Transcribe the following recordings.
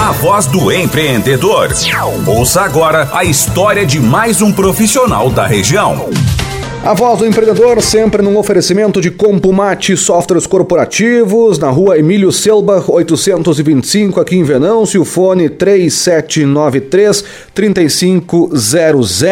a voz do empreendedor. Ouça agora a história de mais um profissional da região. A voz do empreendedor sempre num oferecimento de Compumate Softwares Corporativos, na rua Emílio Selbach, 825, aqui em Venâncio, fone 3793 3500.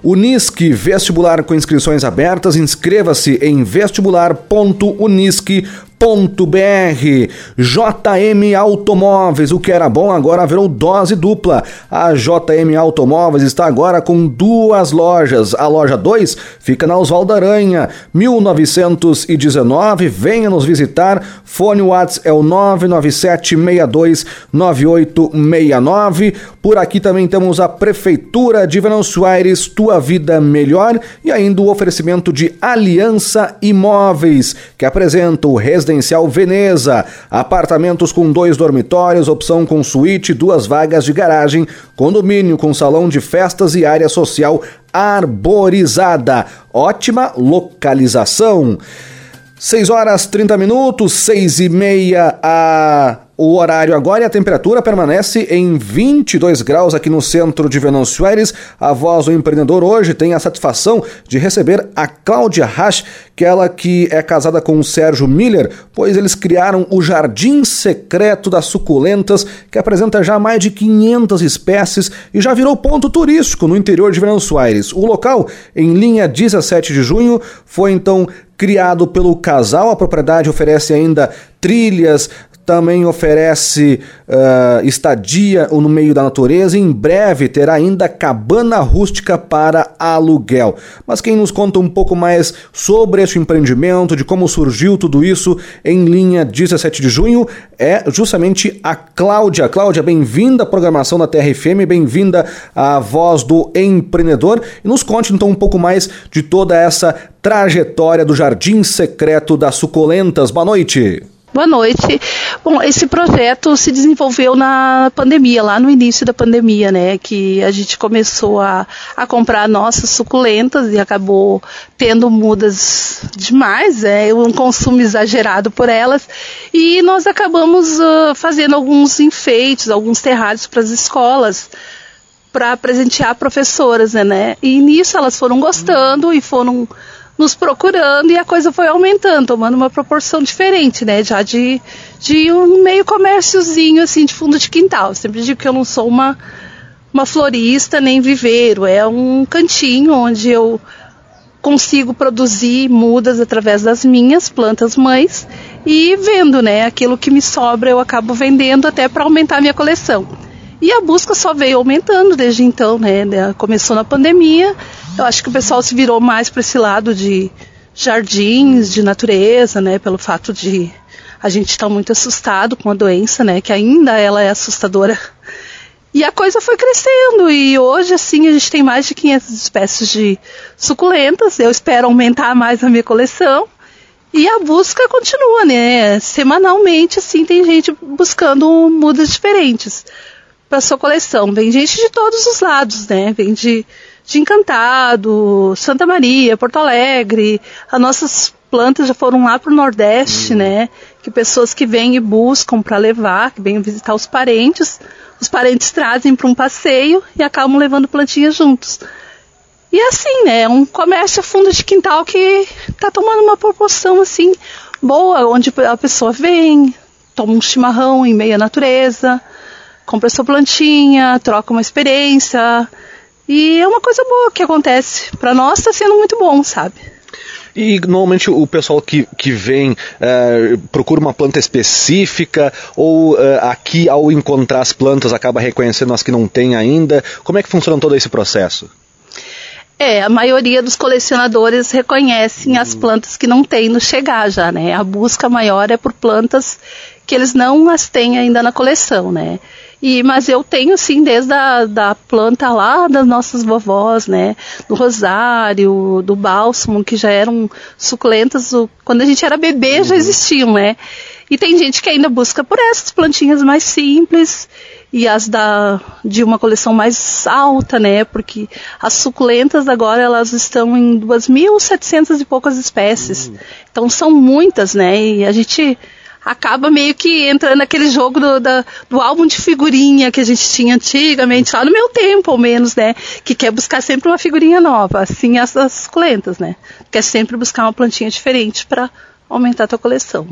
Unisque Vestibular com inscrições abertas, inscreva-se em vestibular.unisque.com br JM Automóveis, o que era bom agora virou dose dupla. A JM Automóveis está agora com duas lojas. A loja 2 fica na Oswaldo Aranha, 1919. Venha nos visitar. Fone Whats é o 997629869. Por aqui também temos a Prefeitura de Venâncio Aires, Tua Vida Melhor e ainda o oferecimento de Aliança Imóveis, que apresenta o Residencial Veneza. Apartamentos com dois dormitórios, opção com suíte, duas vagas de garagem, condomínio com salão de festas e área social arborizada. Ótima localização. 6 horas 30 minutos, 6 e meia a o horário agora e a temperatura permanece em 22 graus aqui no centro de Venâncio Aires. A voz do empreendedor hoje tem a satisfação de receber a Cláudia Rasch, que é ela que é casada com o Sérgio Miller, pois eles criaram o Jardim Secreto das Suculentas, que apresenta já mais de 500 espécies e já virou ponto turístico no interior de Venâncio Aires. O local, em linha 17 de junho, foi então criado pelo casal. A propriedade oferece ainda trilhas, também oferece uh, estadia no meio da natureza e em breve terá ainda cabana rústica para aluguel. Mas quem nos conta um pouco mais sobre este empreendimento, de como surgiu tudo isso em linha 17 de junho, é justamente a Cláudia. Cláudia, bem-vinda à programação da TRFM, bem-vinda à voz do empreendedor e nos conte então um pouco mais de toda essa trajetória do Jardim Secreto das Suculentas. Boa noite. Boa noite. Bom, esse projeto se desenvolveu na pandemia, lá no início da pandemia, né? Que a gente começou a, a comprar nossas suculentas e acabou tendo mudas demais, é um consumo exagerado por elas. E nós acabamos uh, fazendo alguns enfeites, alguns terrários para as escolas para presentear professoras, né? E nisso elas foram gostando e foram nos procurando e a coisa foi aumentando, tomando uma proporção diferente, né? Já de, de um meio comérciozinho, assim, de fundo de quintal. Eu sempre digo que eu não sou uma, uma florista nem viveiro, é um cantinho onde eu consigo produzir mudas através das minhas plantas mães e vendo, né? Aquilo que me sobra eu acabo vendendo até para aumentar a minha coleção. E a busca só veio aumentando desde então, né? Começou na pandemia, eu acho que o pessoal se virou mais para esse lado de jardins, de natureza, né? Pelo fato de a gente estar tá muito assustado com a doença, né? Que ainda ela é assustadora. E a coisa foi crescendo e hoje, assim, a gente tem mais de 500 espécies de suculentas. Eu espero aumentar mais a minha coleção. E a busca continua, né? Semanalmente, assim, tem gente buscando mudas diferentes para sua coleção. Vem gente de todos os lados, né? Vem de de Encantado, Santa Maria, Porto Alegre. As nossas plantas já foram lá para o Nordeste, hum. né? Que pessoas que vêm e buscam para levar, que vêm visitar os parentes, os parentes trazem para um passeio e acabam levando plantinhas juntos. E assim, né? É um comércio a fundo de quintal que está tomando uma proporção assim boa, onde a pessoa vem, toma um chimarrão em meia natureza, compra sua plantinha, troca uma experiência, e é uma coisa boa que acontece. Para nós está sendo muito bom, sabe? E normalmente o pessoal que, que vem é, procura uma planta específica ou é, aqui ao encontrar as plantas acaba reconhecendo as que não tem ainda? Como é que funciona todo esse processo? É, a maioria dos colecionadores reconhecem as plantas que não tem no chegar já, né? A busca maior é por plantas que eles não as têm ainda na coleção, né? E, mas eu tenho sim desde a da planta lá das nossas vovós, né? Do rosário, do bálsamo, que já eram suculentas. Quando a gente era bebê uhum. já existiam, né? E tem gente que ainda busca por essas plantinhas mais simples e as da de uma coleção mais alta, né? Porque as suculentas agora elas estão em 2.700 e poucas espécies. Uhum. Então são muitas, né? E a gente acaba meio que entrando naquele jogo do, da, do álbum de figurinha que a gente tinha antigamente, lá no meu tempo, ao menos, né? Que quer buscar sempre uma figurinha nova, assim as, as suculentas, né? Quer sempre buscar uma plantinha diferente para aumentar a tua coleção.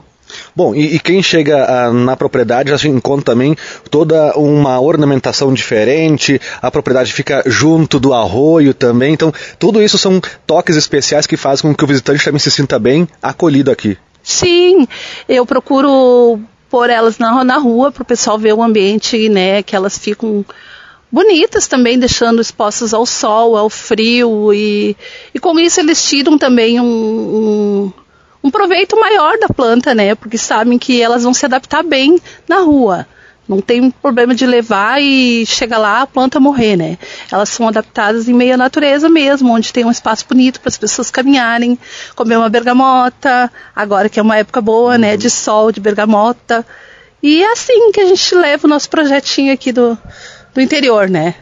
Bom, e, e quem chega ah, na propriedade já encontra também toda uma ornamentação diferente, a propriedade fica junto do arroio também, então tudo isso são toques especiais que fazem com que o visitante também se sinta bem acolhido aqui. Sim, eu procuro pôr elas na, na rua para o pessoal ver o ambiente, né, que elas ficam bonitas também, deixando expostas ao sol, ao frio e, e com isso eles tiram também um, um, um proveito maior da planta, né, porque sabem que elas vão se adaptar bem na rua. Não tem problema de levar e chegar lá a planta morrer, né? Elas são adaptadas em meio à natureza mesmo, onde tem um espaço bonito para as pessoas caminharem, comer uma bergamota, agora que é uma época boa, né, de sol, de bergamota. E é assim que a gente leva o nosso projetinho aqui do, do interior, né?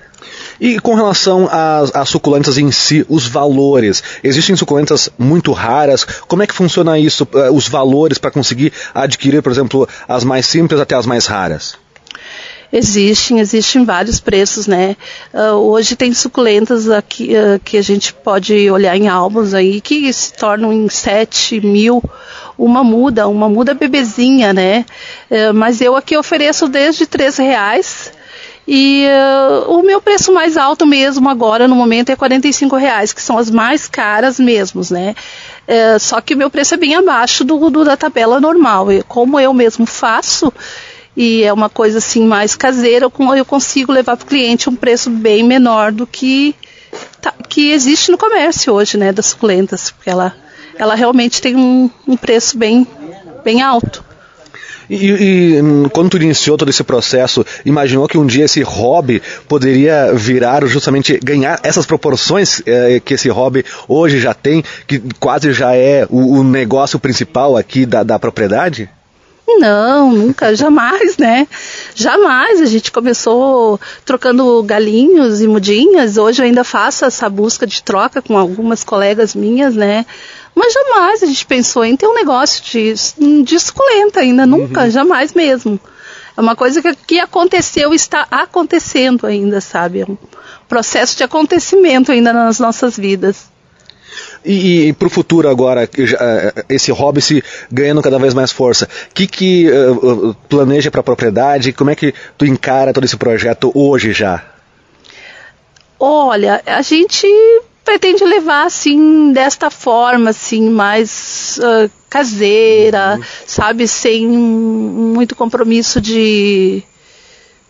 E com relação às, às, suculentas em si, os valores. Existem suculentas muito raras. Como é que funciona isso, uh, os valores para conseguir adquirir, por exemplo, as mais simples até as mais raras? Existem, existem vários preços, né? Uh, hoje tem suculentas aqui uh, que a gente pode olhar em álbuns aí que se tornam em 7 mil uma muda, uma muda bebezinha, né? Uh, mas eu aqui ofereço desde 3 reais e uh, o meu preço mais alto mesmo agora no momento é 45 reais, que são as mais caras mesmo, né? Só que o meu preço é bem abaixo do, do da tabela normal. E como eu mesmo faço, e é uma coisa assim mais caseira, eu consigo levar para o cliente um preço bem menor do que, tá, que existe no comércio hoje, né, das suculentas, porque ela, ela realmente tem um, um preço bem, bem alto. E, e, quando tu iniciou todo esse processo, imaginou que um dia esse hobby poderia virar justamente ganhar essas proporções é, que esse hobby hoje já tem, que quase já é o, o negócio principal aqui da, da propriedade? Não, nunca, jamais, né? Jamais. A gente começou trocando galinhos e mudinhas. Hoje eu ainda faço essa busca de troca com algumas colegas minhas, né? Mas jamais a gente pensou em ter um negócio de, de suculenta ainda, nunca, uhum. jamais mesmo. É uma coisa que, que aconteceu está acontecendo ainda, sabe? É um processo de acontecimento ainda nas nossas vidas. E, e para o futuro agora, eh, esse hobby se ganhando cada vez mais força, o que, que uh, planeja para a propriedade? Como é que tu encara todo esse projeto hoje já? Olha, a gente pretende levar assim desta forma assim mais uh, caseira uhum. sabe sem muito compromisso de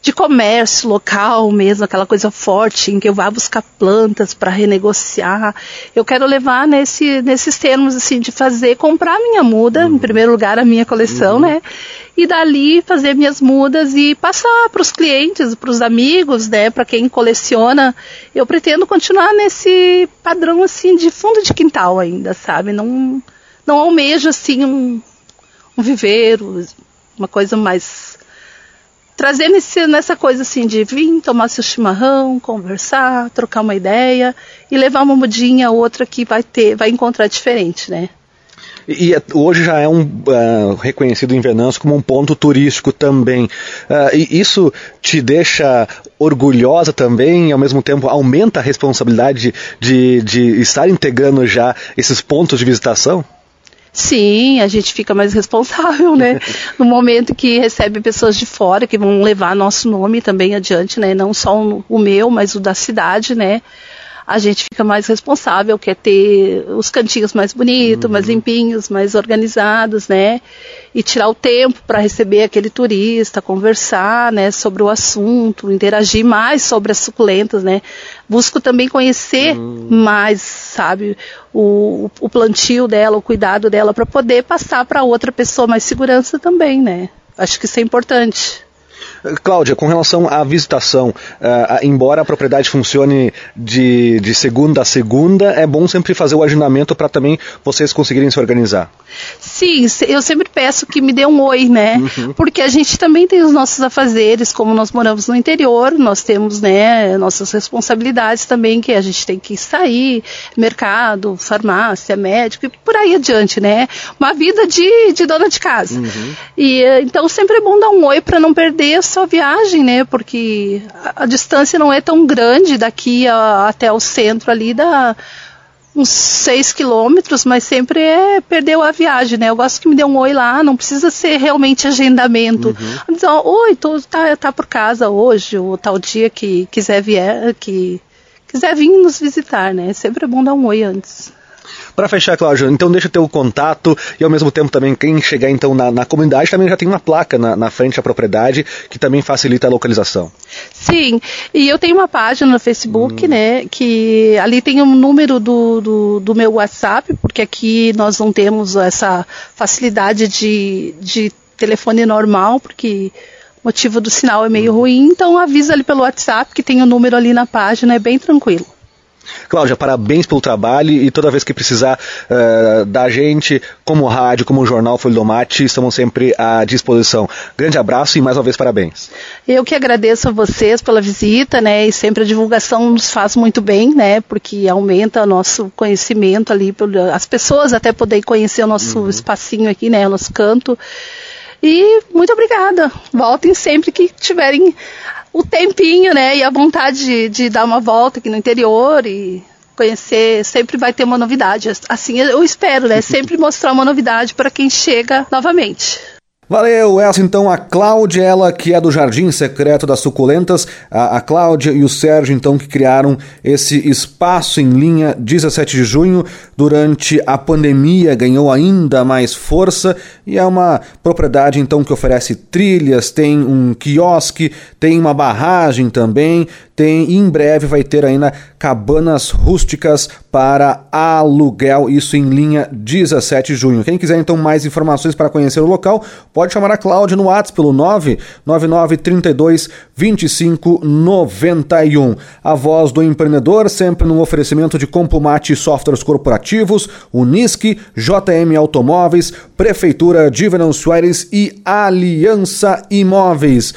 de comércio local mesmo, aquela coisa forte em que eu vá buscar plantas para renegociar. Eu quero levar nesse, nesses termos assim de fazer, comprar minha muda, uhum. em primeiro lugar a minha coleção, uhum. né? E dali fazer minhas mudas e passar para os clientes, para os amigos, né? Para quem coleciona. Eu pretendo continuar nesse padrão assim de fundo de quintal ainda, sabe? Não, não almejo assim um, um viveiro, uma coisa mais trazendo esse, nessa coisa assim de vir tomar seu chimarrão, conversar, trocar uma ideia e levar uma mudinha outra que vai ter, vai encontrar diferente, né? E é, hoje já é um uh, reconhecido em Venâncio como um ponto turístico também. Uh, e isso te deixa orgulhosa também, e ao mesmo tempo aumenta a responsabilidade de, de estar integrando já esses pontos de visitação? Sim, a gente fica mais responsável, né? No momento que recebe pessoas de fora que vão levar nosso nome também adiante, né? Não só o meu, mas o da cidade, né? A gente fica mais responsável, quer ter os cantinhos mais bonitos, uhum. mais limpinhos, mais organizados, né? E tirar o tempo para receber aquele turista, conversar, né, sobre o assunto, interagir mais sobre as suculentas, né? Busco também conhecer uhum. mais, sabe, o, o plantio dela, o cuidado dela, para poder passar para outra pessoa mais segurança também, né? Acho que isso é importante. Cláudia, com relação à visitação, uh, embora a propriedade funcione de, de segunda a segunda, é bom sempre fazer o agendamento para também vocês conseguirem se organizar. Sim, eu sempre peço que me dê um oi, né? Uhum. Porque a gente também tem os nossos afazeres, como nós moramos no interior, nós temos, né, nossas responsabilidades também, que a gente tem que sair, mercado, farmácia, médico e por aí adiante, né? Uma vida de, de dona de casa. Uhum. E então sempre é bom dar um oi para não perder sua viagem, né? Porque a, a distância não é tão grande daqui a, até o centro ali da uns 6 quilômetros, mas sempre é perdeu a viagem, né? Eu gosto que me dê um oi lá, não precisa ser realmente agendamento. Uhum. Dizer, oi, tô, tá, tá por casa hoje, ou tal dia que quiser vier, que quiser vir nos visitar, né? Sempre é bom dar um oi antes. Para fechar, Cláudio, então deixa ter o contato e ao mesmo tempo também quem chegar então na, na comunidade também já tem uma placa na, na, frente da propriedade que também facilita a localização. Sim, e eu tenho uma página no Facebook, hum. né, que ali tem um número do, do, do, meu WhatsApp, porque aqui nós não temos essa facilidade de, de telefone normal, porque o motivo do sinal é meio hum. ruim, então avisa ali pelo WhatsApp que tem o um número ali na página, é bem tranquilo. Cláudia, parabéns pelo trabalho e toda vez que precisar uh, da gente, como rádio, como jornal Folha do Mate, estamos sempre à disposição. Grande abraço e mais uma vez parabéns. Eu que agradeço a vocês pela visita, né? E sempre a divulgação nos faz muito bem, né? Porque aumenta o nosso conhecimento ali, as pessoas até poderem conhecer o nosso uhum. espacinho aqui, né? O nosso canto. E muito obrigada. Voltem sempre que tiverem o tempinho, né? E a vontade de, de dar uma volta aqui no interior e conhecer, sempre vai ter uma novidade. Assim eu espero, né? Sempre mostrar uma novidade para quem chega novamente. Valeu, essa então a Cláudia, ela que é do Jardim Secreto das Suculentas, a, a Cláudia e o Sérgio então que criaram esse espaço em linha 17 de junho, durante a pandemia ganhou ainda mais força. E é uma propriedade então que oferece trilhas, tem um quiosque, tem uma barragem também, tem em breve vai ter ainda cabanas rústicas para aluguel, isso em linha 17 de junho. Quem quiser então mais informações para conhecer o local, pode chamar a Cláudia no WhatsApp pelo 99932 2591. A voz do empreendedor sempre no oferecimento de Compumate Softwares Corporativos, Unisque, JM Automóveis, Prefeitura de Venâncio Aires e Aliança Imóveis.